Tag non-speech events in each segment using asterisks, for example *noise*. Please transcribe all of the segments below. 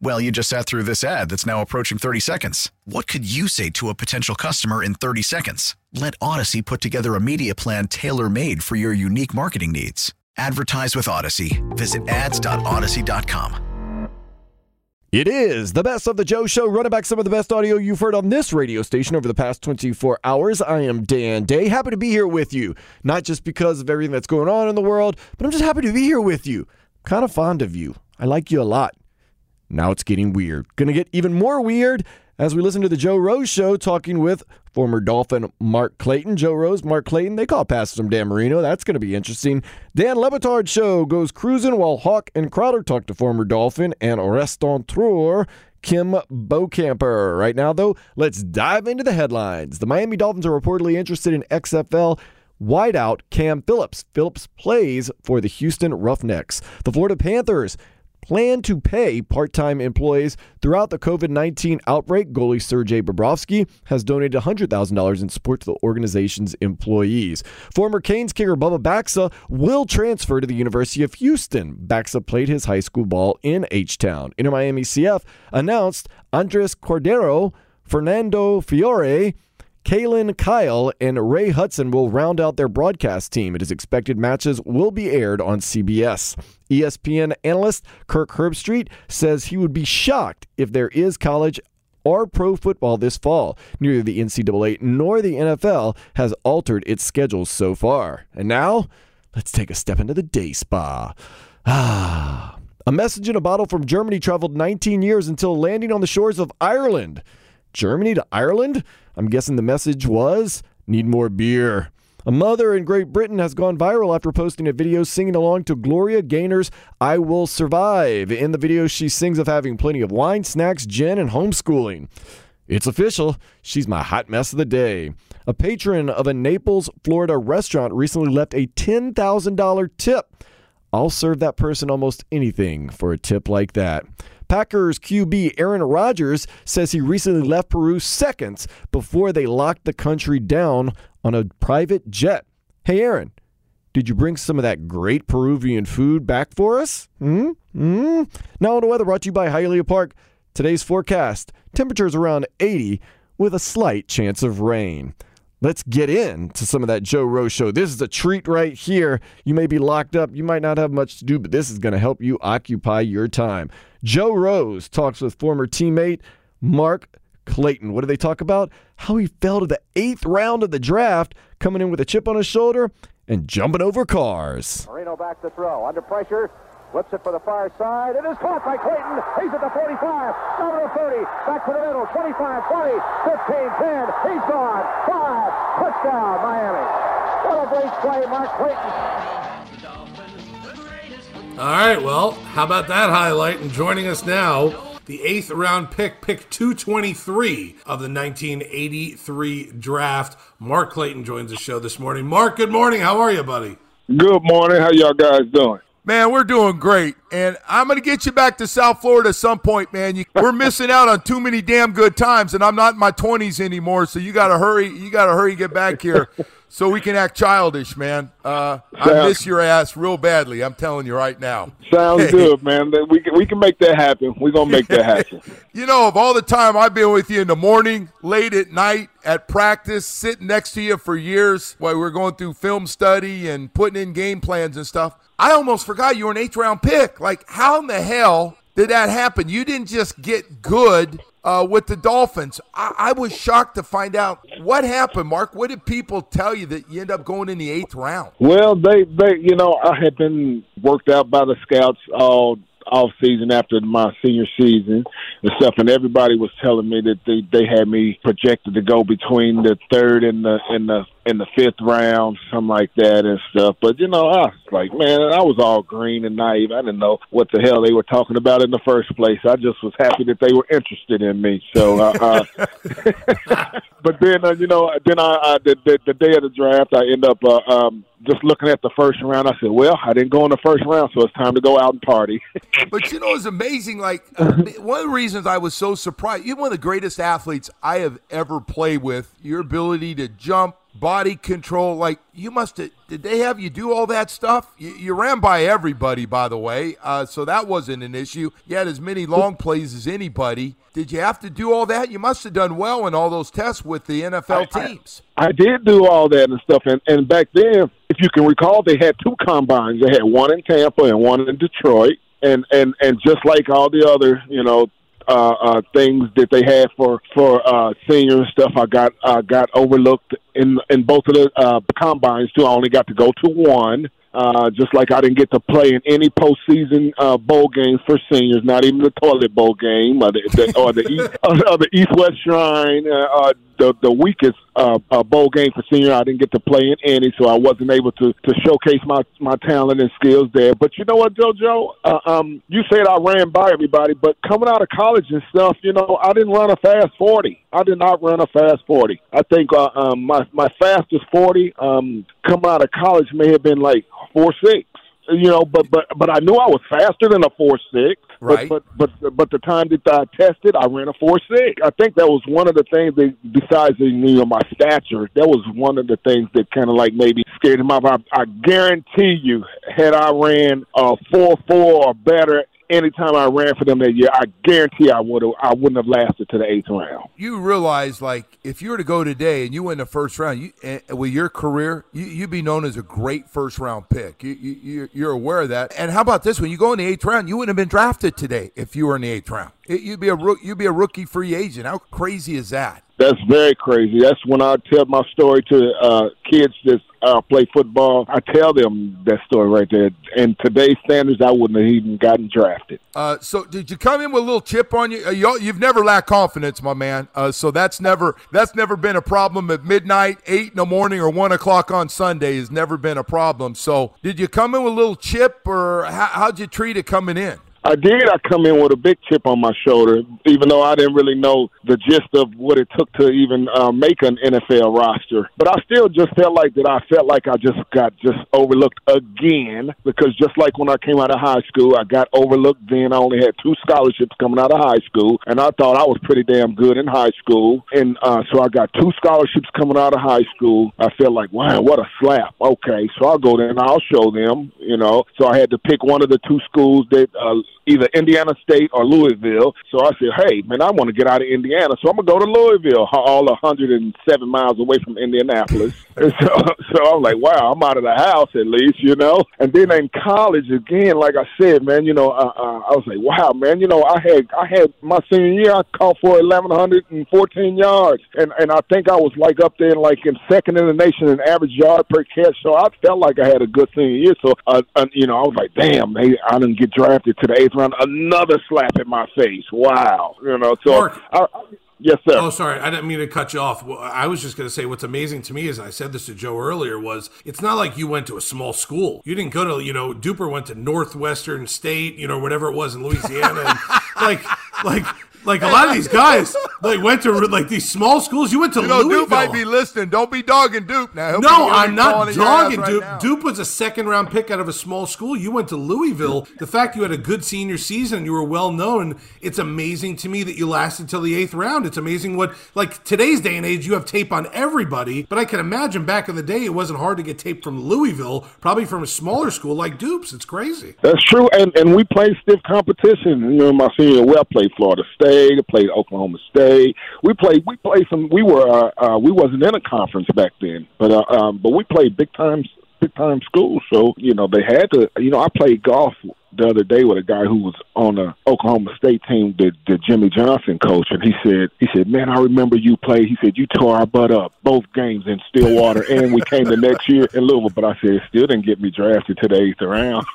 Well, you just sat through this ad that's now approaching 30 seconds. What could you say to a potential customer in 30 seconds? Let Odyssey put together a media plan tailor made for your unique marketing needs. Advertise with Odyssey. Visit ads.odyssey.com. It is the best of the Joe Show, running back some of the best audio you've heard on this radio station over the past 24 hours. I am Dan Day. Happy to be here with you. Not just because of everything that's going on in the world, but I'm just happy to be here with you. Kind of fond of you. I like you a lot. Now it's getting weird. Going to get even more weird as we listen to the Joe Rose Show talking with former Dolphin Mark Clayton. Joe Rose, Mark Clayton, they call passes from Dan Marino. That's going to be interesting. Dan Le Batard Show goes cruising while Hawk and Crowder talk to former Dolphin and restaurateur Kim Bokamper. Right now, though, let's dive into the headlines. The Miami Dolphins are reportedly interested in XFL wideout Cam Phillips. Phillips plays for the Houston Roughnecks. The Florida Panthers plan to pay part time employees throughout the COVID 19 outbreak. Goalie Sergei Bobrovsky has donated $100,000 in support to the organization's employees. Former Canes kicker Bubba Baxa will transfer to the University of Houston. Baxa played his high school ball in H Town. Inter Miami CF announced Andres Cordero, Fernando Fiore, Kaylyn Kyle and Ray Hudson will round out their broadcast team. It is expected matches will be aired on CBS. ESPN analyst Kirk Herbstreit says he would be shocked if there is college or pro football this fall. Neither the NCAA nor the NFL has altered its schedules so far. And now, let's take a step into the day spa. Ah. A message in a bottle from Germany traveled 19 years until landing on the shores of Ireland. Germany to Ireland? I'm guessing the message was need more beer. A mother in Great Britain has gone viral after posting a video singing along to Gloria Gaynor's I Will Survive. In the video, she sings of having plenty of wine, snacks, gin, and homeschooling. It's official. She's my hot mess of the day. A patron of a Naples, Florida restaurant recently left a $10,000 tip. I'll serve that person almost anything for a tip like that. Packers QB Aaron Rodgers says he recently left Peru seconds before they locked the country down on a private jet. Hey, Aaron, did you bring some of that great Peruvian food back for us? Hmm? Hmm? Now on the weather brought to you by Hialeah Park. Today's forecast temperatures around 80 with a slight chance of rain. Let's get into some of that Joe Rose show. This is a treat right here. You may be locked up, you might not have much to do, but this is going to help you occupy your time. Joe Rose talks with former teammate Mark Clayton. What do they talk about? How he fell to the eighth round of the draft, coming in with a chip on his shoulder and jumping over cars. Marino back to throw. Under pressure. Whips it for the far side. It is caught by Clayton. He's at the 45. Down to the 30. Back to the middle. 25, 20, 15, 10. He's gone. Five. Touchdown, Miami. What a great play, Mark Clayton. All right, well, how about that highlight? And joining us now, the eighth round pick, pick 223 of the 1983 draft. Mark Clayton joins the show this morning. Mark, good morning. How are you, buddy? Good morning. How y'all guys doing? Man, we're doing great. And I'm going to get you back to South Florida at some point, man. You, we're missing out on too many damn good times, and I'm not in my 20s anymore, so you got to hurry. You got to hurry get back here *laughs* so we can act childish, man. Uh, I miss your ass real badly. I'm telling you right now. *laughs* Sounds hey. *laughs* good, man. We can, we can make that happen. We're going to make that happen. you know, of all the time I've been with you in the morning, late at night, at practice, sitting next to you for years while we we're going through film study and putting in game plans and stuff, I almost forgot you were an eighth round pick. Like, how in the hell did that happen? You didn't just get good uh, with the Dolphins. I-, I was shocked to find out what happened, Mark. What did people tell you that you end up going in the eighth round? Well, they, they, you know, I had been worked out by the scouts all off season after my senior season and stuff, and everybody was telling me that they they had me projected to go between the third and the and the in the fifth round, something like that and stuff. But you know, I was like, man, I was all green and naive. I didn't know what the hell they were talking about in the first place. I just was happy that they were interested in me. So, uh, uh, *laughs* but then uh, you know, then I, I the, the, the day of the draft, I end up uh, um, just looking at the first round. I said, well, I didn't go in the first round, so it's time to go out and party. *laughs* but you know, it's amazing. Like uh, *laughs* one of the reasons I was so surprised, you're one of the greatest athletes I have ever played with. Your ability to jump body control. Like you must have, did they have you do all that stuff? You, you ran by everybody, by the way, uh, so that wasn't an issue. You had as many long plays as anybody. Did you have to do all that? You must have done well in all those tests with the NFL I, teams. I, I did do all that and stuff, and, and back then, if you can recall, they had two combines. They had one in Tampa and one in Detroit. And, and and just like all the other, you know, uh, uh, things that they had for for uh, senior stuff. I got uh, got overlooked in in both of the uh, combines too. I only got to go to one. Uh, just like I didn't get to play in any postseason uh, bowl games for seniors, not even the toilet bowl game or the, the or the East, *laughs* or the East West Shrine, uh, uh, the the weakest uh, uh, bowl game for senior. I didn't get to play in any, so I wasn't able to to showcase my my talent and skills there. But you know what, JoJo? Uh, um, you said I ran by everybody, but coming out of college and stuff, you know, I didn't run a fast forty. I did not run a fast forty. I think uh, um, my my fastest forty um, coming out of college may have been like four six you know, but but but I knew I was faster than a four six. Right. But but but, but the time that I tested, I ran a four six. I think that was one of the things that, besides the, you know my stature, that was one of the things that kind of like maybe scared him off. I, I guarantee you, had I ran a four four or better anytime I ran for them that year, I guarantee I would I wouldn't have lasted to the eighth round. You realize, like, if you were to go today and you win the first round, you uh, with your career, you, you'd be known as a great first round pick. You, you you're aware of that. And how about this? When you go in the eighth round, you wouldn't have been drafted today if you were in the eighth round. It, you'd be a you'd be a rookie free agent. How crazy is that? That's very crazy. That's when I tell my story to uh, kids that uh, play football. I tell them that story right there. And today's standards, I wouldn't have even gotten drafted. Uh, so, did you come in with a little chip on you? Uh, you you've never lacked confidence, my man. Uh, so that's never that's never been a problem at midnight, eight in the morning, or one o'clock on Sunday has never been a problem. So, did you come in with a little chip, or how, how'd you treat it coming in? I did. I come in with a big chip on my shoulder, even though I didn't really know the gist of what it took to even uh, make an NFL roster. But I still just felt like that. I felt like I just got just overlooked again because just like when I came out of high school, I got overlooked. Then I only had two scholarships coming out of high school, and I thought I was pretty damn good in high school. And uh, so I got two scholarships coming out of high school. I felt like, wow, what a slap. Okay, so I'll go there and I'll show them. You know, so I had to pick one of the two schools that. Uh, either Indiana State or Louisville. So I said, hey, man, I want to get out of Indiana. So I'm going to go to Louisville, all 107 miles away from Indianapolis. *laughs* and so, so I'm like, wow, I'm out of the house at least, you know? And then in college, again, like I said, man, you know, uh, uh, I was like, wow, man, you know, I had, I had my senior year, I caught for 1,114 yards. And, and I think I was like up there, in like in second in the nation in average yard per catch. So I felt like I had a good senior year. So, uh, uh, you know, I was like, damn, hey, I didn't get drafted to the eighth Another slap in my face. Wow. You know, so Mark. I, I, yes, sir. Oh, sorry, I didn't mean to cut you off. Well, I was just going to say what's amazing to me is I said this to Joe earlier was it's not like you went to a small school. You didn't go to you know Duper went to Northwestern State, you know whatever it was in Louisiana, and *laughs* like like like a lot of these guys like went to like these small schools. You went to You know, Louisville. Dupe might be listening. Don't be dogging Dupe now. He'll No, I'm not calling your ass dogging right Dupe. Dupe was a second round pick out of a small school. You went to Louisville. The fact you had a good senior season and you were well known, it's amazing to me that you lasted till the eighth round. It's amazing what, like today's day and age, you have tape on everybody. But I can imagine back in the day, it wasn't hard to get tape from Louisville, probably from a smaller school like Dupes. It's crazy. That's true, and and we played stiff competition. You know, my senior year, we played Florida State, I played Oklahoma State. We played, we played some. We were, uh, uh, we wasn't in a conference back then, but uh, um, but we played big time, big time schools. So you know, they had to. You know, I played golf the other day with a guy who was on the Oklahoma State team, the, the Jimmy Johnson coach, and he said, he said, man, I remember you played. He said you tore our butt up both games in Stillwater, and we came the next year in Louisville. But I said, it still didn't get me drafted to the eighth round.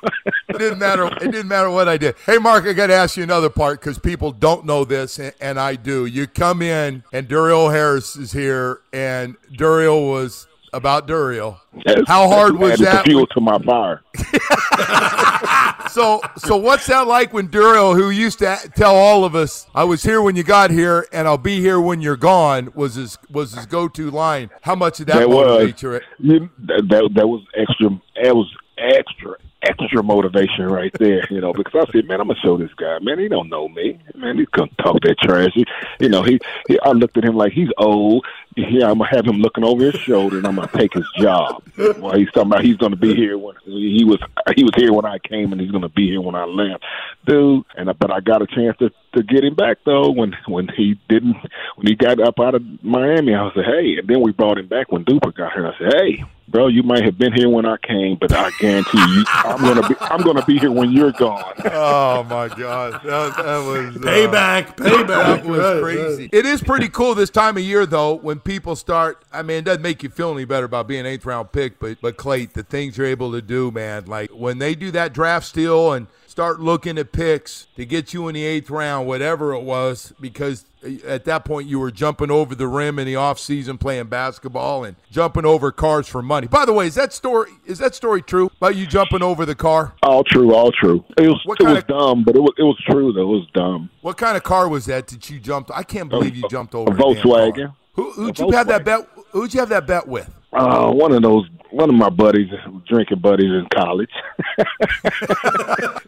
it didn't matter. It didn't matter what I did. Hey, Mark, I got to ask you another part because people don't know this, and I do. You come in, and Duriel Harris is here, and Duriel was about Duriel. How hard was that? Fuel to my fire. *laughs* so, so what's that like when Duriel, who used to tell all of us, "I was here when you got here, and I'll be here when you're gone," was his was his go to line. How much did that, that motivate was, you? That, that, that was extra. It was extra extra motivation right there, you know, because I said, man, I'm gonna show this guy, man, he don't know me, man, he's gonna talk that trash. He, you know, he, he, I looked at him like he's old. Yeah, I'm gonna have him looking over his shoulder, and I'm gonna take his job. Well, he's talking about he's gonna be here when he was he was here when I came, and he's gonna be here when I left, dude. And but I got a chance to to get him back though when when he didn't when he got up out of Miami. I was like, hey, and then we brought him back when Duper got here. I said, hey, bro, you might have been here when I came, but I guarantee you, I'm gonna be I'm gonna be here when you're gone. *laughs* oh my god, that, that was uh, payback, *laughs* payback. That was crazy. It is pretty cool this time of year though when people start. I mean, it doesn't make you feel any better about being an eighth round pick, but but Clay, the things you're able to do, man, like when they do that draft steal and start looking at picks to get you in the eighth round, whatever it was, because eh, at that point you were jumping over the rim in the off season playing basketball and jumping over cars for money. By the way, is that story is that story true about you jumping over the car? All true, all true. It was what it was of, dumb, but it was it was true though. It was dumb. What kind of car was that that you jumped? I can't believe you jumped over a Volkswagen. Who who'd you have that bet? Who'd you have that bet with? Uh, one of those, one of my buddies, drinking buddies in college. *laughs* *laughs*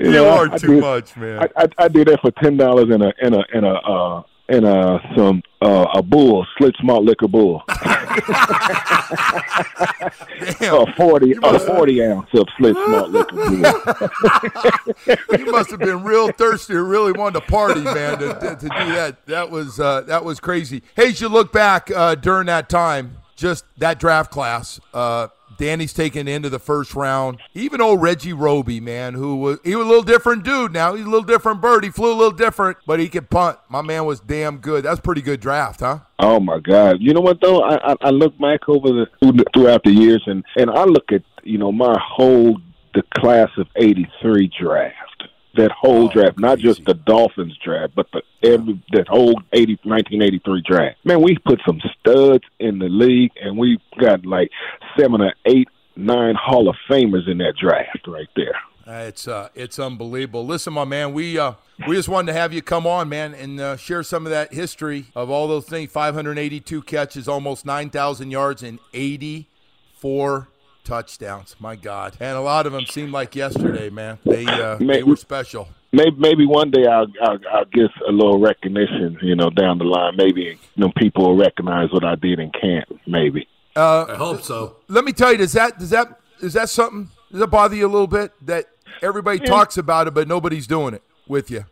you, you know, are I, too I did, much, man. I, I, I did that for ten dollars in a in a in a uh, and uh, some uh, a bull, Schlitz malt liquor bull. *laughs* *laughs* A forty, a forty ounce of Schlitz malt liquor bull. *laughs* you must have been real thirsty, or really wanted to party, man, to, to, to do that. That was uh, that was crazy. Hey, as you look back uh, during that time, just that draft class. Danny's taken into the first round. Even old Reggie Roby, man, who was he was a little different dude. Now he's a little different bird. He flew a little different, but he could punt. My man was damn good. That's pretty good draft, huh? Oh my God! You know what though? I I, I look back over the throughout the years, and and I look at you know my whole the class of '83 draft that whole oh, draft, not just the Dolphins draft, but the every that whole 80, 1983 draft. Man, we put some studs in the league, and we got like seven or eight, nine Hall of Famers in that draft right there. Uh, it's uh, it's unbelievable. Listen, my man, we uh, we just wanted to have you come on, man, and uh, share some of that history of all those things. 582 catches, almost 9,000 yards, and 84 touchdowns. My God, and a lot of them seemed like yesterday, man. They uh, maybe, they were special. Maybe maybe one day I'll, I'll I'll get a little recognition, you know, down the line. Maybe you know people will recognize what I did in camp. Maybe. Uh, I hope so. Let me tell you, does that does that is that something? Does that bother you a little bit that everybody yeah. talks about it, but nobody's doing it with you?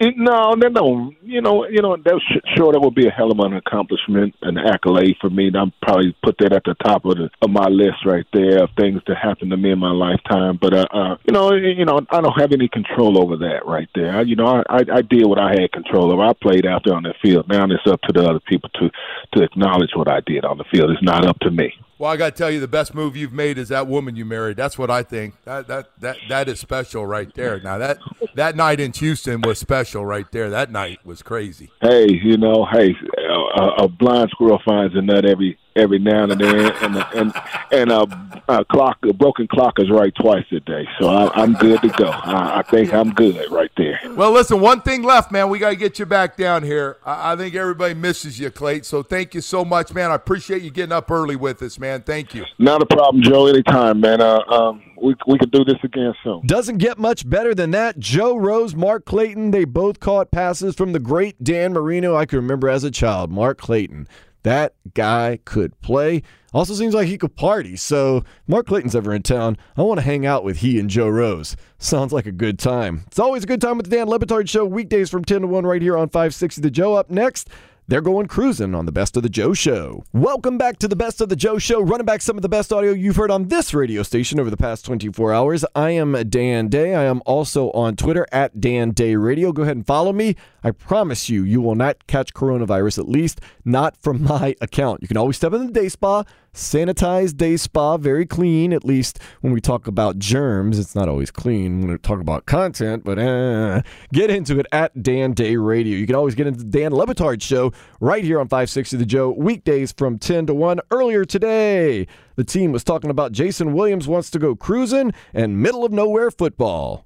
No, no, no. You know, you know, that sure that would be a hell of an accomplishment, an accolade for me. I'm probably put that at the top of the of my list right there of things that happened to me in my lifetime. But uh, uh you know, you know, I don't have any control over that right there. I, you know, I, I I did what I had control over. I played out there on the field. Now it's up to the other people to to acknowledge what I did on the field. It's not up to me. Well, I got to tell you, the best move you've made is that woman you married. That's what I think. That that that that is special right there. Now that that night in Houston was special right there. That night was crazy. Hey, you know, hey, a, a blind squirrel finds a nut every every now and then, and and and a, a clock, a broken clock is right twice a day. So I, am good to go. I, I, think I'm good right there. Well, listen, one thing left, man. We got to get you back down here. I, I, think everybody misses you, Clayton. So thank you so much, man. I appreciate you getting up early with us, man. Thank you. Not a problem, Joe. Anytime, man. Uh, um, we we could do this again soon. Doesn't get much better than that. Joe Rose, Mark Clayton. They both caught passes from the great Dan Marino. I can remember as a child. Mark Clayton. That guy could play. Also seems like he could party. So, Mark Clayton's ever in town. I want to hang out with he and Joe Rose. Sounds like a good time. It's always a good time with the Dan Le Batard Show, weekdays from 10 to 1 right here on 560 The Joe. Up next, They're going cruising on the Best of the Joe Show. Welcome back to the Best of the Joe Show, running back some of the best audio you've heard on this radio station over the past 24 hours. I am Dan Day. I am also on Twitter at Dan Day Radio. Go ahead and follow me. I promise you, you will not catch coronavirus, at least not from *laughs* my account. You can always step in the day spa, sanitized day spa, very clean, at least when we talk about germs. It's not always clean when we talk about content, but uh, get into it at Dan Day Radio. You can always get into Dan Le show right here on 560 The Joe, weekdays from 10 to 1. Earlier today, the team was talking about Jason Williams wants to go cruising and middle of nowhere football.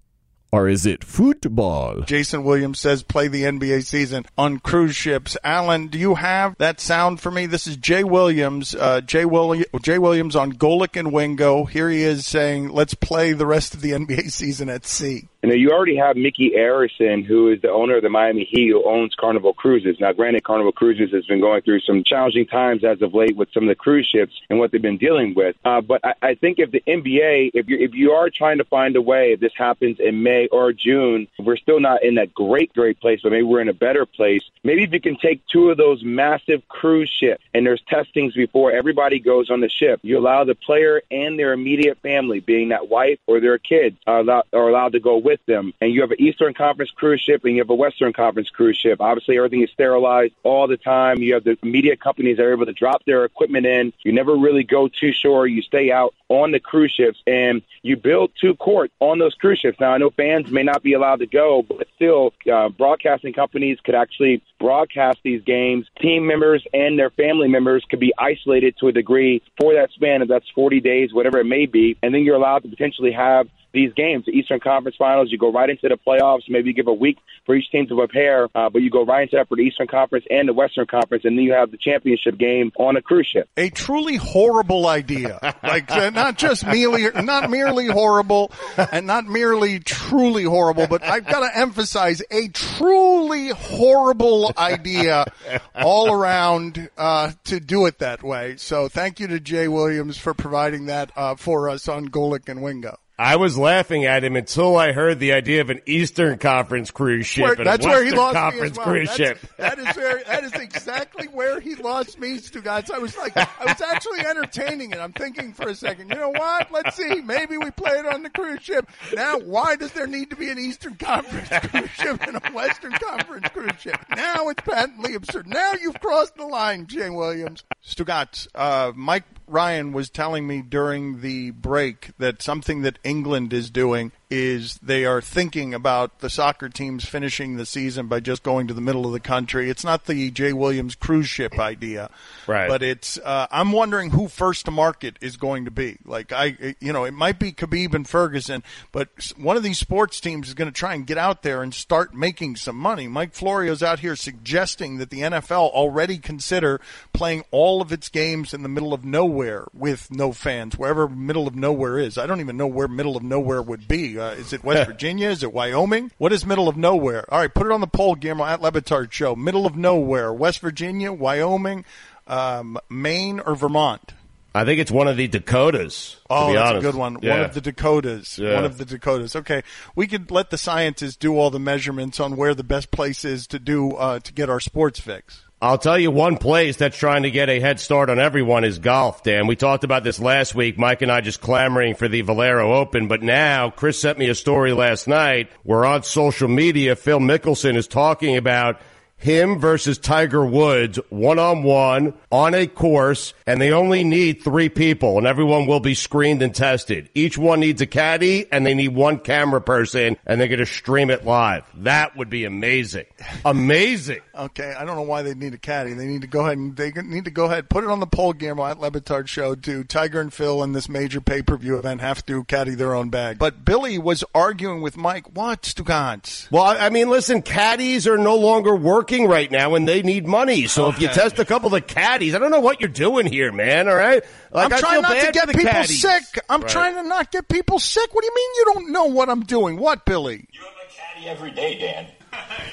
Or is it football? Jason Williams says play the NBA season on cruise ships. Alan, do you have that sound for me? This is Jay Williams. Uh, Jay, Willi- Jay Williams on Golic and Wingo. Here he is saying, let's play the rest of the NBA *laughs* season at sea. You know, you already have Micky Arison, who is the owner of the Miami Heat, who owns Carnival Cruises. Now, granted, Carnival Cruises has been going through some challenging times as of late with some of the cruise ships and what they've been dealing with. Uh, but I, I think if the NBA, if you if you are trying to find a way, if this happens in May or June, we're still not in that great, great place, but maybe we're in a better place. Maybe if you can take two of those massive cruise ships and there's testings before everybody goes on the ship, you allow the player and their immediate family, being that wife or their kids, are allowed, are allowed to go with them. And you have an Eastern Conference cruise ship and you have a Western Conference cruise ship. Obviously, everything is sterilized all the time. You have the media companies that are able to drop their equipment in. You never really go too shore. You stay out on the cruise ships and you build two courts on those cruise ships. Now, I know fans may not be allowed to go, but still, uh, broadcasting companies could actually broadcast these games. Team members and their family members could be isolated to a degree for that span, if that's 40 days, whatever it may be. And then you're allowed to potentially have these games, the Eastern Conference Finals. You go right into the playoffs. Maybe you give a week for each team to prepare, uh, but you go right into that for the Eastern Conference and the Western Conference, and then you have the championship game on a cruise ship. A truly horrible idea, like *laughs* uh, not just merely, not merely horrible, and not merely truly horrible, but I've got to emphasize a truly horrible idea all around uh, to do it that way. So thank you to Jay Williams for providing that uh, for us on Golic and Wingo. I was laughing at him until I heard the idea of an Eastern Conference cruise ship Where- and that's a where Western he lost Conference me as well. cruise That's- ship. That is where that is *laughs* exactly where he lost me, Stugotz. I was like, I was actually entertaining it. I'm thinking for a second. You know what? Let's see. Maybe we play it on the cruise ship. Now, why does there need to be an Eastern Conference *laughs* cruise ship and a Western Conference cruise ship? Now it's patently absurd. Now you've crossed the line, Jay Williams. Stugotz, uh, Mike Ryan was telling me during the break that something that England is doing is they are thinking about the soccer teams finishing the season by just going to the middle of the country. It's not the Jay Williams cruise ship idea, Right. But it's uh, I'm wondering who first to market is going to be. Like I, you know, it might be Khabib and Ferguson, but one of these sports teams is going to try and get out there and start making some money. Mike Florio's out here suggesting that the NFL already consider playing all of its games in the middle of nowhere with no fans, wherever middle of nowhere is. I don't even know where middle of nowhere would be. Uh, is it West *laughs* Virginia? Is it Wyoming? What is middle of nowhere? All right, put it on the poll, Guillermo at Le Batard Show. Middle of nowhere, West Virginia, Wyoming, um, Maine, or Vermont? I think it's one of the Dakotas. To Oh, that's honest. a good one. One of the Dakotas. Yeah. One of the Dakotas. Okay, we could let the scientists do all the measurements on where the best place is to do uh, to get our sports fix. I'll tell you one place that's trying to get a head start on everyone is golf, Dan. We talked about this last week. Mike and I just clamoring for the Valero Open, but now Chris sent me a story last night where on social media, Phil Mickelson is talking about him versus Tiger Woods one on one on a course, and they only need three people, and everyone will be screened and tested. Each one needs a caddy, and they need one camera person, and they're going to stream it live. That would be amazing. Amazing. Okay, I don't know why they need a caddy. They need to go ahead and they need to go ahead put it on the poll, Guillermo at Le Batard Show. Do Tiger and Phil in this major pay per view event have to caddy their own bag? But Billy was arguing with Mike. What, Stugans? Well, I I mean, listen, caddies are no longer working right now and they need money. So if you test a couple of the caddies, I don't know what you're doing here, man, all right? Like, I'm I trying feel not to get people caddies. sick. I'm Right. trying to not get people sick. What do you mean you don't know what I'm doing? What, Billy? You have a caddy every day, Dan.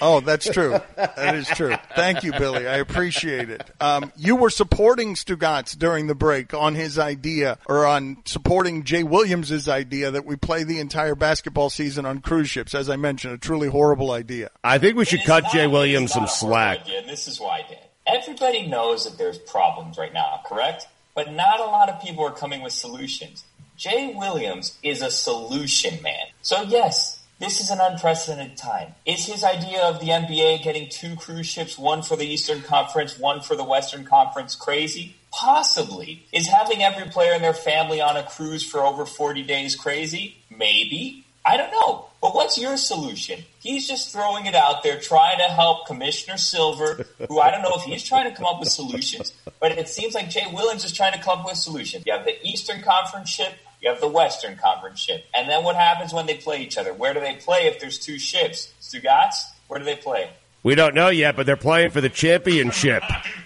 Oh, that's true. That is true. Thank you, Billy. I appreciate it. Um, you were supporting Stugotz during the break on his idea, or on supporting Jay Williams's idea that we play the entire basketball season on cruise ships. As I mentioned, a truly horrible idea. I think we should cut not- Jay Williams some not a horrible slack. idea, and this is why, Dan. Everybody knows that there's problems right now, correct? But not a lot of people are coming with solutions. Jay Williams is a solution man. So yes, this is an unprecedented time. Is his idea of the NBA getting two cruise ships, one for the Eastern Conference, one for the Western Conference, crazy? Possibly. Is having every player and their family on a cruise for over 40 days crazy? Maybe. I don't know. But what's your solution? He's just throwing it out there, trying to help Commissioner Silver, who I don't know if he's trying to come up with solutions, but it seems like Jay Williams is trying to come up with solutions. You have the Eastern Conference ship, you have the Western Conference ship. And then what happens when they play each other? Where do they play if there's two ships? Stugotz, where do they play? We don't know yet, but they're playing for the championship.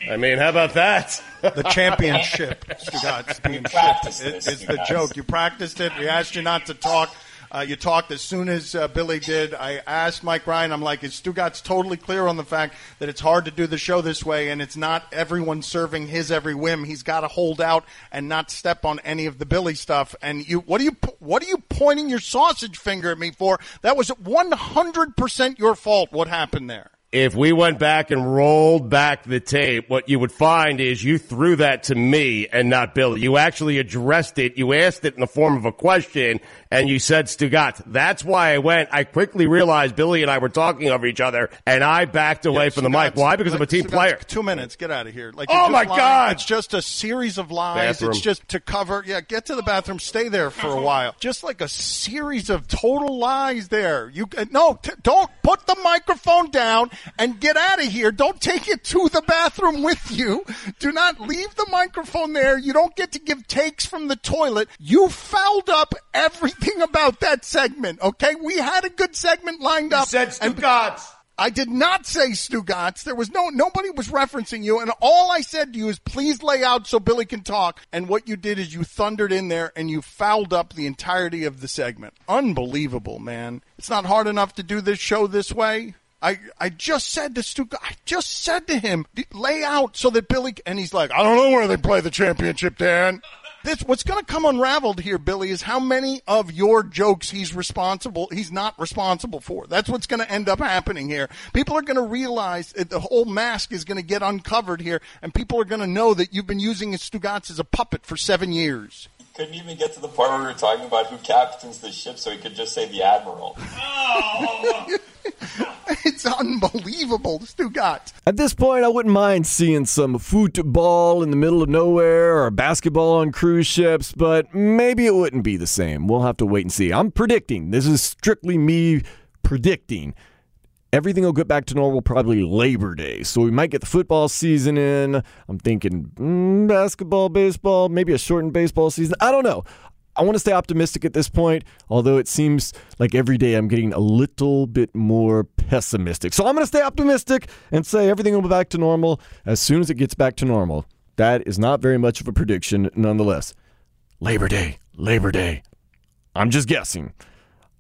I mean, how about that? The championship, Stugotz, being practiced shipped. this, It- It's the joke. You practiced it. We asked you not to talk. Uh, you talked as soon as uh, Billy did. I asked Mike Ryan, I'm like, is Stugotz totally clear on the fact that it's hard to do the show this way and it's not everyone serving his every whim. He's got to hold out and not step on any of the Billy stuff. And you, what are you, what are you pointing your sausage finger at me for? That was 100% your fault. What happened there? if we went back and rolled back the tape, what you would find is you threw that to me and not Billy. You actually addressed it. You asked it in the form of a question and you said Stugotz. That's why I went. I quickly realized Billy and I were talking over each other and I backed away from the mic. Why? Because I'm a team Stugotz, player. Two minutes. Get out of here. Like Oh, my lying. God. It's just a series of lies. Bathroom. It's just to cover. Yeah, get to the bathroom. Stay there for a *laughs* while. Just like a series of total lies. There. You uh, no. T- don't put the microphone down and get out of here. Don't take it to the bathroom with you. Do not leave the microphone there. You don't get to give takes from the toilet. You fouled up everything about that segment. Okay, we had a good segment lined up. said Stugotz. I did not say Stugotz. There was no nobody was referencing you, and all I said to you is please lay out so Billy can talk. And what you did is you thundered in there and you fouled up the entirety of the segment. Unbelievable, man. It's not hard enough to do this show this way. I, I just said to Stu, I just said to him, lay out so that Billy, and he's like, I don't know where they play the championship, Dan. This what's going to come unraveled here, Billy, is how many of your jokes he's responsible. He's not responsible for. That's what's going to end up happening here. People are going to realize that the whole mask is going to get uncovered here, and people are going to know that you've been using Stugotz as a puppet for seven years. Couldn't even get to the part where we were talking about who captains the ship so he could just say the Admiral. Oh, *laughs* *laughs* It's unbelievable, Stugotz. At this point, I wouldn't mind seeing some football in the middle of nowhere or basketball on cruise ships, but maybe it wouldn't be the same. We'll have to wait and see. I'm predicting. This is strictly me predicting. Everything will get back to normal probably Labor Day. So we might get the football season in. I'm thinking mm, basketball, baseball, maybe a shortened baseball season. I don't know. I want to stay optimistic at this point, although it seems like every day I'm getting a little bit more pessimistic. So I'm going to stay optimistic and say everything will be back to normal as soon as it gets back to normal. That is not very much of a prediction, nonetheless. Labor Day, Labor Day. I'm just guessing.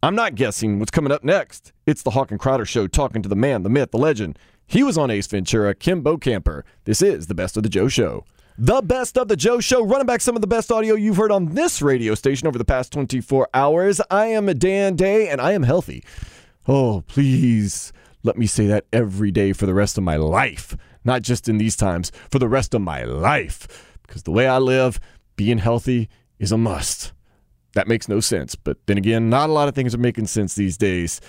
I'm not guessing what's coming up next. It's the Hawk and Crowder Show talking to the man, the myth, the legend. He was on Ace Ventura, Kim Camper. This is the Best of the Joe Show. The Best of the Joe Show, running back some of the best audio you've heard on this radio station over the past 24 hours. I am Dan Day, and I am healthy. Oh, please let me say that every day for the rest of my life, not just in these times, for the rest of my life. Because the way I live, being healthy is a must. That makes no sense. But then again, not a lot of things are making sense these days.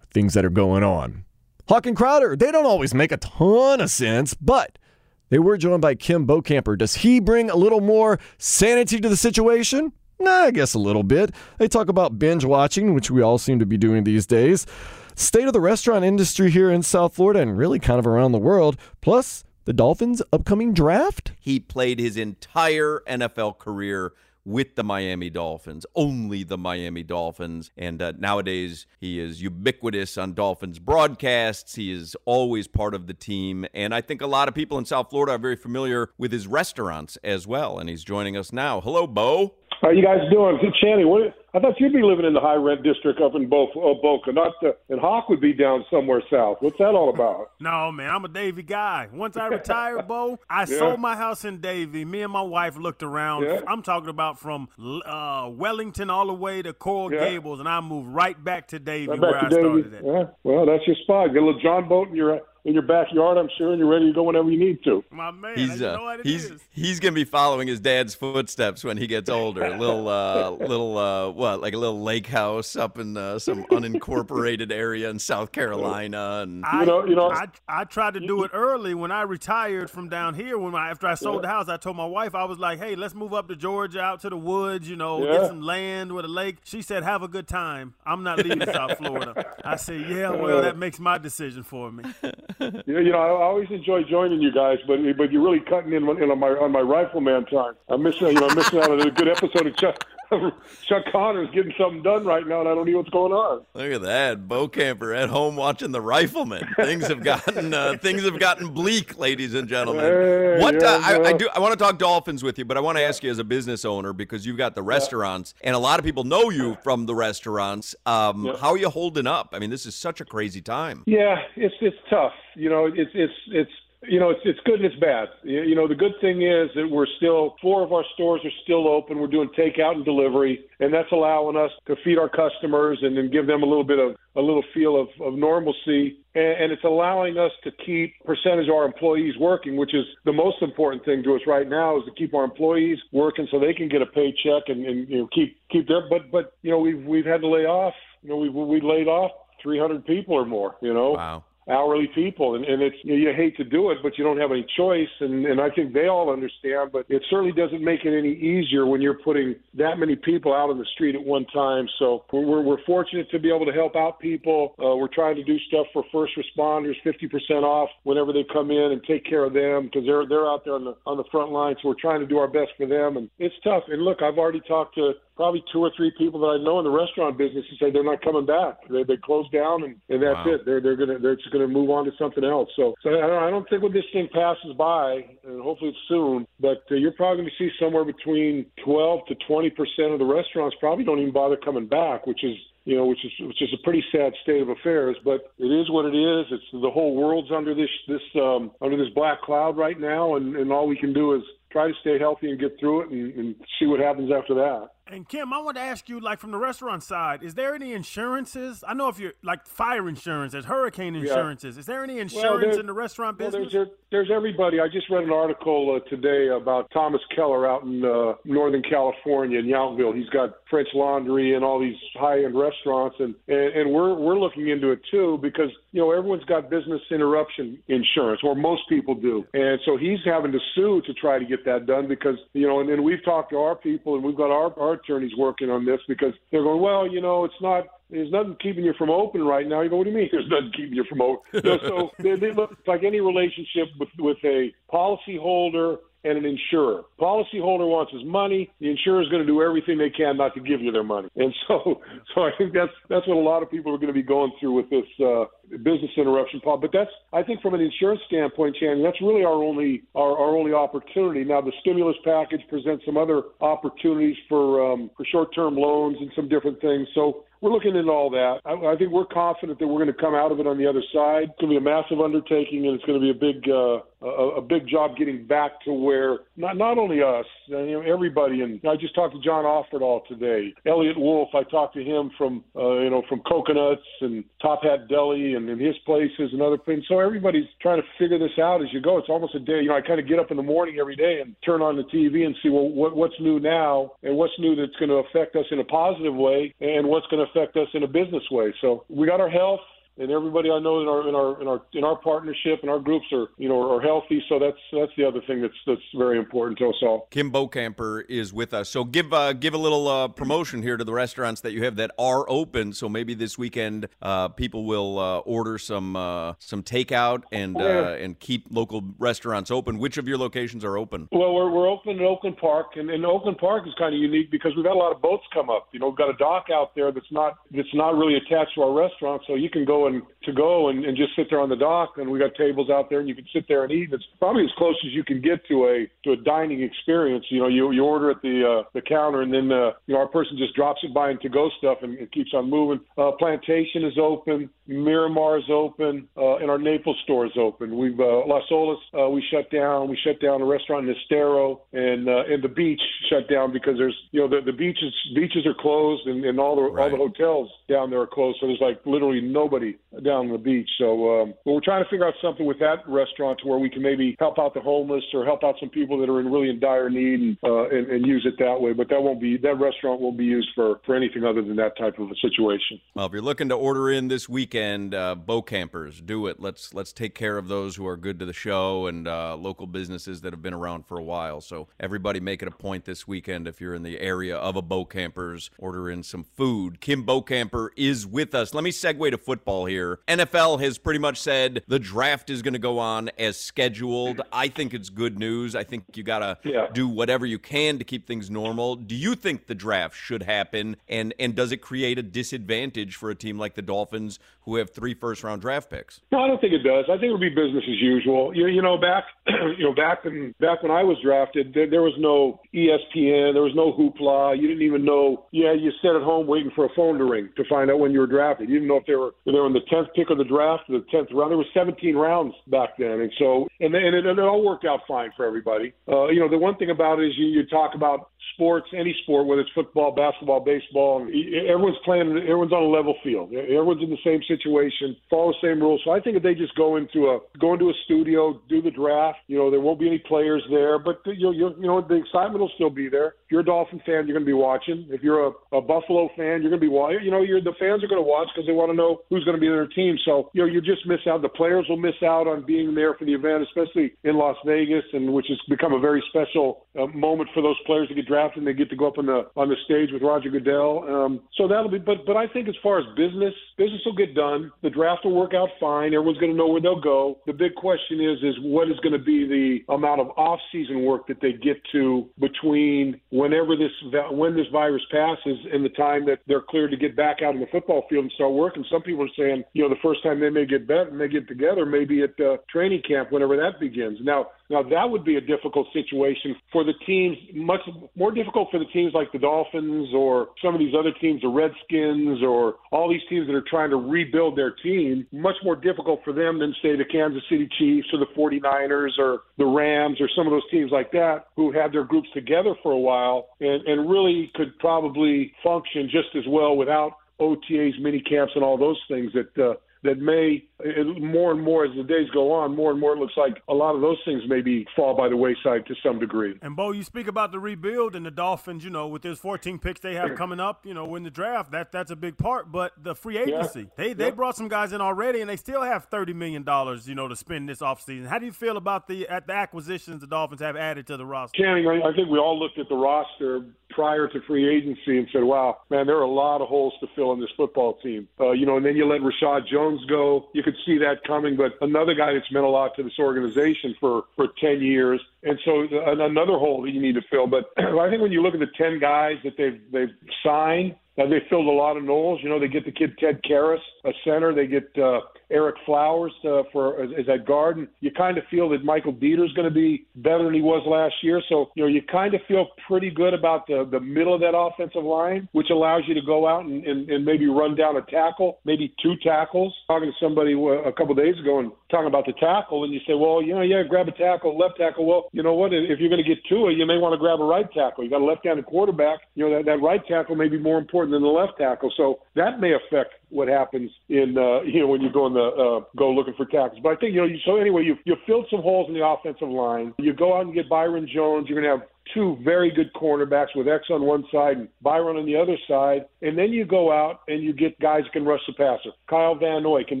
Things that are going on. Hawk and Crowder, they don't always make a ton of sense, but they were joined by Kim Bokamper. Does he bring a little more sanity to the situation? Nah, I guess a little bit. They talk about binge watching, which we all seem to be doing these days, state of the restaurant industry here in South Florida and really kind of around the world, plus the Dolphins' upcoming draft. He played his entire NFL career with the Miami Dolphins, only the Miami Dolphins. And uh, nowadays, he is ubiquitous on Dolphins broadcasts. He is always part of the team. And I think a lot of people in South Florida are very familiar with his restaurants as well. And he's joining us now. Hello, Bo. How you guys doing? Channy, what, I thought you'd be living in the high rent district up in Bo- uh, Boca, not the, and Hawk would be down somewhere south. What's that all about? *laughs* No, man, I'm a Davie guy. Once I retired, *laughs* Bo, I Yeah. sold my house in Davie. Me and my wife looked around. Yeah. I'm talking about from uh, Wellington all the way to Coral Yeah. Gables, and I moved right back to Davie Right where I to started at. Well, that's your spot. Get a little John boat in your in your backyard, I'm sure, and you're ready to go whenever you need to. My man, He's you uh, know what it he's is. he's gonna be following his dad's footsteps when he gets older. A little uh, *laughs* little uh, what like a little lake house up in uh, some unincorporated area in South Carolina, and I, know- you know- I, I tried to do it early when I retired from down here. When I, after I sold the house, I told my wife I was like, "Hey, let's move up to Georgia, out to the woods, you know, Yeah. get some land with a lake." She said, "Have a good time. I'm not leaving South *laughs* Florida." I said, "Yeah, well, that makes my decision for me." *laughs* Yeah, *laughs* you know, I, always enjoy joining you guys, but but you're really cutting in on, on my on my rifleman time. I'm missing, you know, I'm missing out on a good episode of Chuck *laughs* Chuck Connors getting something done right now, and I don't know what's going on. Look at that, Bokamper at home watching the Rifleman. Things have gotten uh, *laughs* things have gotten bleak, ladies and gentlemen. Hey, what yeah, uh, I, I do? I want to talk Dolphins with you, but I want to ask you as a business owner because you've got the restaurants, and a lot of people know you from the restaurants. Um, How are you holding up? I mean, this is such a crazy time. Yeah, it's it's tough. You know, it's it's it's you know it's it's good and it's bad. You know, the good thing is that we're still four of our stores are still open. We're doing takeout and delivery, and that's allowing us to feed our customers and then give them a little bit of a little feel of, of normalcy. And, and it's allowing us to keep percentage of our employees working, which is the most important thing to us right now is to keep our employees working so they can get a paycheck and, and you know keep keep their. But but you know we've we've had to lay off. You know we've we laid off 300 people or more. You know. Wow. Hourly people, and, and it's you, know, you hate to do it, but you don't have any choice, and, and I think they all understand. But it certainly doesn't make it any easier when you're putting that many people out on the street at one time. So we're we're, fortunate to be able to help out people. Uh, we're trying to do stuff for first responders, 50% off whenever they come in, and take care of them because they're they're out there on the on the front line. So we're trying to do our best for them, and it's tough. And look, I've already talked to probably two or three people that I know in the restaurant business who say they're not coming back. They they closed down and, and that's Wow. it. They're they're gonna they're just gonna move on to something else. So so I don't, I don't think when this thing passes by, and hopefully it's soon, but uh, you're probably going to see somewhere between 12 to 20 percent of the restaurants probably don't even bother coming back, which is you know, which is which is a pretty sad state of affairs. But it is what it is. It's the whole world's under this this um, under this black cloud right now, and, and all we can do is try to stay healthy and get through it, and, and see what happens after that. And Kim, I want to ask you, like from the restaurant side, is there any insurances? I know if you're like fire insurance, there's hurricane Yeah. insurances. Is there any Well, insurance there- in the restaurant Well, business? there's there's everybody. I just read an article uh, today about Thomas Keller out in uh, Northern California in Yountville. He's got French Laundry and all these high-end restaurants, and, and and we're we're looking into it too because you know everyone's got business interruption insurance, or most people do, and so he's having to sue to try to get that done because you know, and then we've talked to our people and we've got our our attorneys working on this because they're going, well, you know, it's not there's nothing keeping you from open right now. You go, what do you mean? There's nothing keeping you from open. You so *laughs* they, they look it's like any relationship with with a policyholder and an insurer. Policyholder wants his money. The insurer is going to do everything they can not to give you their money. And so, *laughs* so I think that's that's what a lot of people are going to be going through with this uh, business interruption policy. But that's I think from an insurance standpoint, Channing, that's really our only our, our only opportunity. Now the stimulus package presents some other opportunities for um, for short term loans and some different things. So we're looking into all that. I, I think we're confident that we're going to come out of it on the other side. It's going to be a massive undertaking, and it's going to be a big, uh, a, a big job getting back to where not not only us, uh, you know, everybody. And I just talked to John Offerdahl today. Elliot Wolf, I talked to him from, uh, you know, from Coconuts and Top Hat Deli and, and his places and other things. So everybody's trying to figure this out as you go. It's almost a day. You know, I kind of get up in the morning every day and turn on the TV and see well what, what's new now and what's new that's going to affect us in a positive way and what's going to affect us in a business way. So we got our health and everybody I know in our in our in our in our partnership and our groups are you know are healthy. So that's that's the other thing that's that's very important to us all. Kim Bokamper is with us. So give uh, give a little uh, promotion here to the restaurants that you have that are open. So maybe this weekend uh, people will uh, order some uh, some takeout and uh, and keep local restaurants open. Which of your locations are open? Well, we're we're open in Oakland Park, and, and Oakland Park is kind of unique because we've had a lot of boats come up. You know, we've got a dock out there that's not that's not really attached to our restaurant, so you can go and to go and, and just sit there on the dock, and we got tables out there, and you can sit there and eat. It's probably as close as you can get to a to a dining experience. You know, you you order at the uh, the counter, and then uh, you know our person just drops it by and to go stuff, and it keeps on moving. Uh, Plantation is open, Miramar is open, uh, and our Naples store is open. We've uh, Las Olas uh, we shut down. We shut down a restaurant in Estero, and uh, and the beach shut down because there's you know the the beaches beaches are closed, and, and all the all the hotels down there are closed. So there's like literally nobody down down on the beach. So um, but we're trying to figure out something with that restaurant to where we can maybe help out the homeless or help out some people that are in really in dire need and, uh, and, and use it that way. But that won't be that restaurant won't be used for for anything other than that type of a situation. Well, if you're looking to order in this weekend, uh, Bokampers, do it. Let's let's take care of those who are good to the show and uh, local businesses that have been around for a while. So everybody, make it a point this weekend if you're in the area of a Bokampers, order in some food. Kim bow Bokamper is with us. Let me segue to football here. NFL has pretty much said the draft is going to go on as scheduled. I think it's good news. I think you got to Yeah. do whatever you can to keep things normal. Do you think the draft should happen and and does it create a disadvantage for a team like the Dolphins who have three first round draft picks? No, I don't think it does. I think it'll be business as usual. You, you know, back *clears throat* you know back when back when I was drafted, there, there was no ESPN, there was no hoopla. You didn't even know. Yeah, you sat at home waiting for a phone to ring to find out when you were drafted. You didn't know if they were if they were in the tenth pick of the draft, the tenth round. There were 17 rounds back then, and so and and it, and it all worked out fine for everybody. Uh, you know, the one thing about it is you, you talk about sports, any sport, whether it's football, basketball, baseball, everyone's playing, everyone's on a level field. Everyone's in the same situation, follow the same rules. So I think if they just go into a go into a studio, do the draft, you know, there won't be any players there, but you you you know the excitement will still be there. If you're a Dolphin fan, you're going to be watching. If you're a, a Buffalo fan, you're going to be watching. You know, you're the fans are going to watch because they want to know who's going to be their team. So you know, you just miss out. The players will miss out on being there for the event, especially in Las Vegas, and which has become a very special uh, moment for those players to get drafted and they get to go up on the on the stage with Roger Goodell. Um, so that'll be. But but I think as far as business, business will get done. The draft will work out fine. Everyone's going to know where they'll go. The big question is is what is going to be the amount of off season work that they get to between whenever this when this virus passes and the time that they're cleared to get back out in the football field and start working. Some people are saying, you know, the first time they may get bet they get together, maybe at uh, training camp whenever that begins. Now, now that would be a difficult situation for the teams, much more difficult for the teams like the Dolphins or some of these other teams, the Redskins or all these teams that are trying to rebuild their team. Much more difficult for them than say the Kansas City Chiefs or the 49ers or the Rams or some of those teams like that who had their groups together for a while and, and really could probably function just as well without OTAs, mini camps, and all those things that uh, that may it, more and more as the days go on, more and more it looks like a lot of those things maybe fall by the wayside to some degree. And Bo, you speak about the rebuild and the Dolphins. You know, with those 14 picks they have coming up, you know, in the draft, that that's a big part. But the free agency, they they Yeah. brought some guys in already, and they still have 30 million dollars, you know, to spend this offseason. How do you feel about the at the acquisitions the Dolphins have added to the roster? Channing, I, I think we all looked at the roster prior to free agency and said, "Wow, man, there are a lot of holes to fill in this football team." Uh, you know, and then you let Reshad Jones go. You could see that coming, but another guy that's meant a lot to this organization for for ten years, and so uh, another hole that you need to fill. But *clears throat* I think when you look at the ten guys that they've they've signed. Uh, they filled a lot of knolls. You know, they get the kid Ted Karras, a center. They get uh, Ereck Flowers uh, for as, as that guard. And you kind of feel that Michael Deiter's going to be better than he was last year. So you know, you kind of feel pretty good about the the middle of that offensive line, which allows you to go out and, and, and maybe run down a tackle, maybe two tackles. Talking to somebody uh, a couple days ago and talking about the tackle, and you say, well, you know, yeah, grab a tackle, left tackle. Well, you know what? If you're going to get Tua, you may want to grab a right tackle. You got a left-handed quarterback. You know that that right tackle may be more important than the left tackle. So that may affect what happens in uh, *laughs* you know when you go in the uh, go looking for tackles. But I think you know so anyway you you filled some holes in the offensive line. You go out and get Byron Jones. You're to have two very good cornerbacks with X on one side and Byron on the other side, and then you go out and you get guys who can rush the passer. Kyle Van Noy can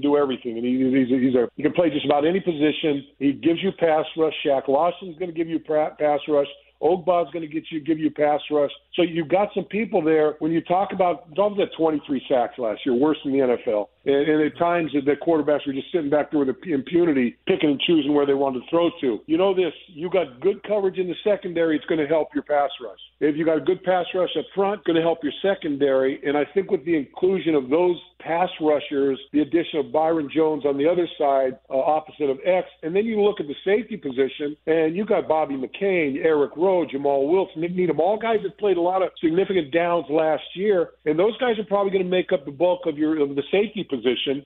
do everything, and he, he's a, he's a he can play just about any position. He gives you pass rush. Shaq Lawson's going to give you pass rush. Ogbah's going to get you, give you pass rush. So you've got some people there. When you talk about Dolphins had 23 sacks last year, worse than the NFL. And, and at times the quarterbacks were just sitting back there with impunity, picking and choosing where they wanted to throw to. You know this: you got good coverage in the secondary. It's going to help your pass rush. If you got a good pass rush up front, going to help your secondary. And I think with the inclusion of those pass rushers, the addition of Byron Jones on the other side, uh, opposite of X, and then you look at the safety position, and you got Bobby McCain, Eric Rowe, Jamal Wilson, Nik Needham, all guys that played a lot of significant downs last year, and those guys are probably going to make up the bulk of your of the safety position.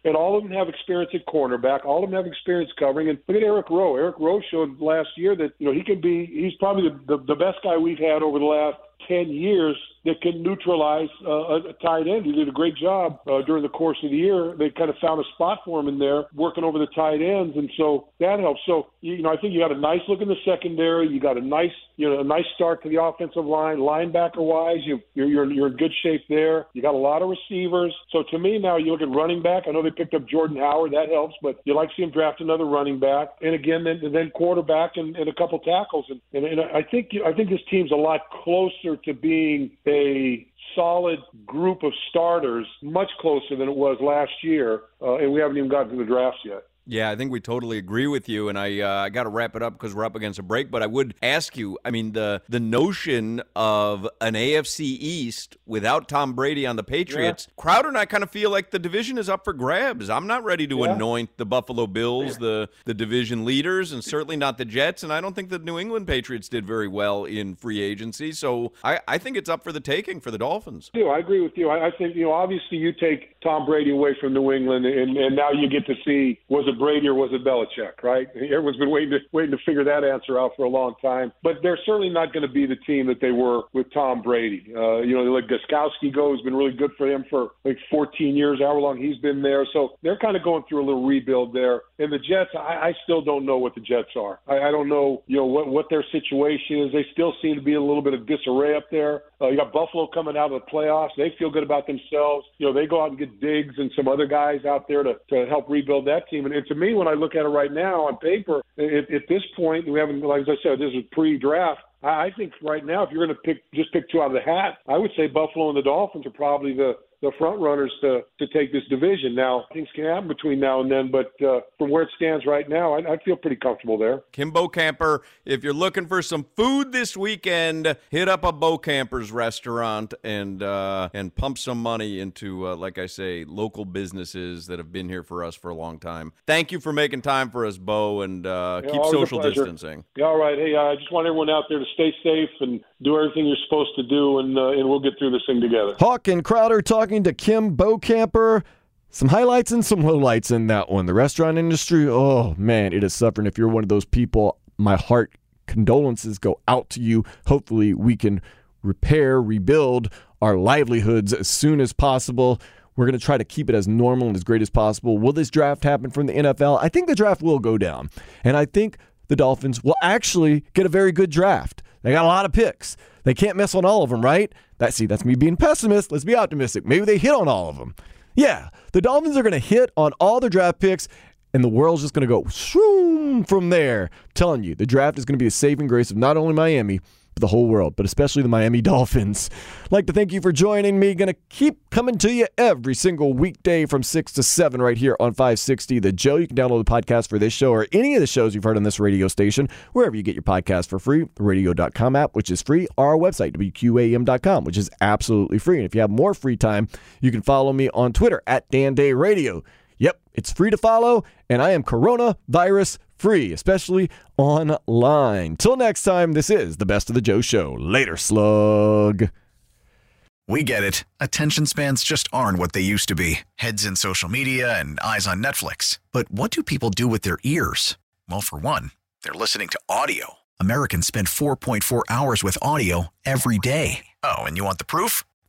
And all of them have experience at cornerback. All of them have experience covering. And look at Eric Rowe. Eric Rowe showed last year that you know he can be. He's probably the, the, the best guy we've had over the last 10 years that can neutralize uh, a tight end. He did a great job uh, during the course of the year. They kind of found a spot for him in there, working over the tight ends, and so that helps. So you know, I think you got a nice look in the secondary. You got a nice, you know, a nice start to the offensive line, linebacker wise. You you're you're, you're in good shape there. You got a lot of receivers. So to me now, you look at running back. I know they picked up Jordan Howard. That helps, but you like to see him draft another running back, and again, then then quarterback and, and a couple tackles. And, and and I think I think this team's a lot closer to being a solid group of starters, much closer than it was last year, uh, and we haven't even gotten to the drafts yet. Yeah, I think we totally agree with you, and I uh, I got to wrap it up because we're up against a break. But I would ask you, I mean the the notion of an AFC East without Tom Brady on the Patriots, yeah. Crowder and I kind of feel like the division is up for grabs. I'm not ready to yeah. anoint the Buffalo Bills the the division leaders, and certainly not the Jets. And I don't think the New England Patriots did very well in free agency. So I, I think it's up for the taking for the Dolphins. I I agree with you. I, I think you know obviously you take Tom Brady away from New England, and, and now you get to see was it Brady or was it Belichick, right? Everyone's been waiting to waiting to figure that answer out for a long time. But they're certainly not going to be the team that they were with Tom Brady. Uh, you know, they let Gostkowski go has been really good for them for like 14 years, however long he's been there. So they're kind of going through a little rebuild there. And the Jets, I, I still don't know what the Jets are. I, I don't know, you know, what what their situation is. They still seem to be a little bit of disarray up there. Uh, you got Buffalo coming out of the playoffs. They feel good about themselves. You know, they go out and get Diggs and some other guys out there to, to help rebuild that team. And, and to me, when I look at it right now on paper, at, at this point, we haven't, like I said, this is pre-draft. I think right now, if you're going to pick just pick two out of the hat, I would say Buffalo and the Dolphins are probably the the front runners to to take this division. Now things can happen between now and then, but uh, from where it stands right now, I, I feel pretty comfortable there. Kim Bokamper, if you're looking for some food this weekend, hit up a Bokamper's restaurant and uh, and pump some money into, uh, like I say, local businesses that have been here for us for a long time. Thank you for making time for us, Bo, and uh, yeah, keep social distancing. Yeah, all right. Hey, I just want everyone out there to stay safe and do everything you're supposed to do, and uh, and we'll get through this thing together. Hawk and Crowder talking to Kim Bokamper. Some highlights and some lowlights in that one. The restaurant industry, oh man, it is suffering. If you're one of those people, my heart condolences go out to you. Hopefully, we can repair, rebuild our livelihoods as soon as possible. We're going to try to keep it as normal and as great as possible. Will this draft happen from the NFL? I think the draft will go down. And I think the Dolphins will actually get a very good draft. They got a lot of picks. They can't miss on all of them, right? That see, that's me being pessimist. Let's be optimistic. Maybe they hit on all of them. Yeah, the Dolphins are going to hit on all their draft picks, and the world's just going to go swoom from there. I'm telling you, the draft is going to be a saving grace of not only Miami, the whole world, but especially the Miami *laughs* Dolphins. I'd like to thank you for joining me. Going to keep coming to you every single weekday from 6 to 7 right here on 560 The Joe. You can download the podcast for this show or any of the shows you've heard on this radio station, wherever you get your podcast for free. The radio.com app, which is free, or our website, WQAM.com, which is absolutely free. And if you have more free time, you can follow me on Twitter at Dan Day Radio. Yep, it's free to follow, and I am coronavirus free, especially online. Till next time, this is the Best of the Joe Show. Later, slug. We get it. Attention spans just aren't what they used to be heads in social media and eyes on Netflix. But what do people do with their ears? Well, for one, they're listening to audio. Americans spend 4.4 hours with audio every day. Oh, and you want the proof?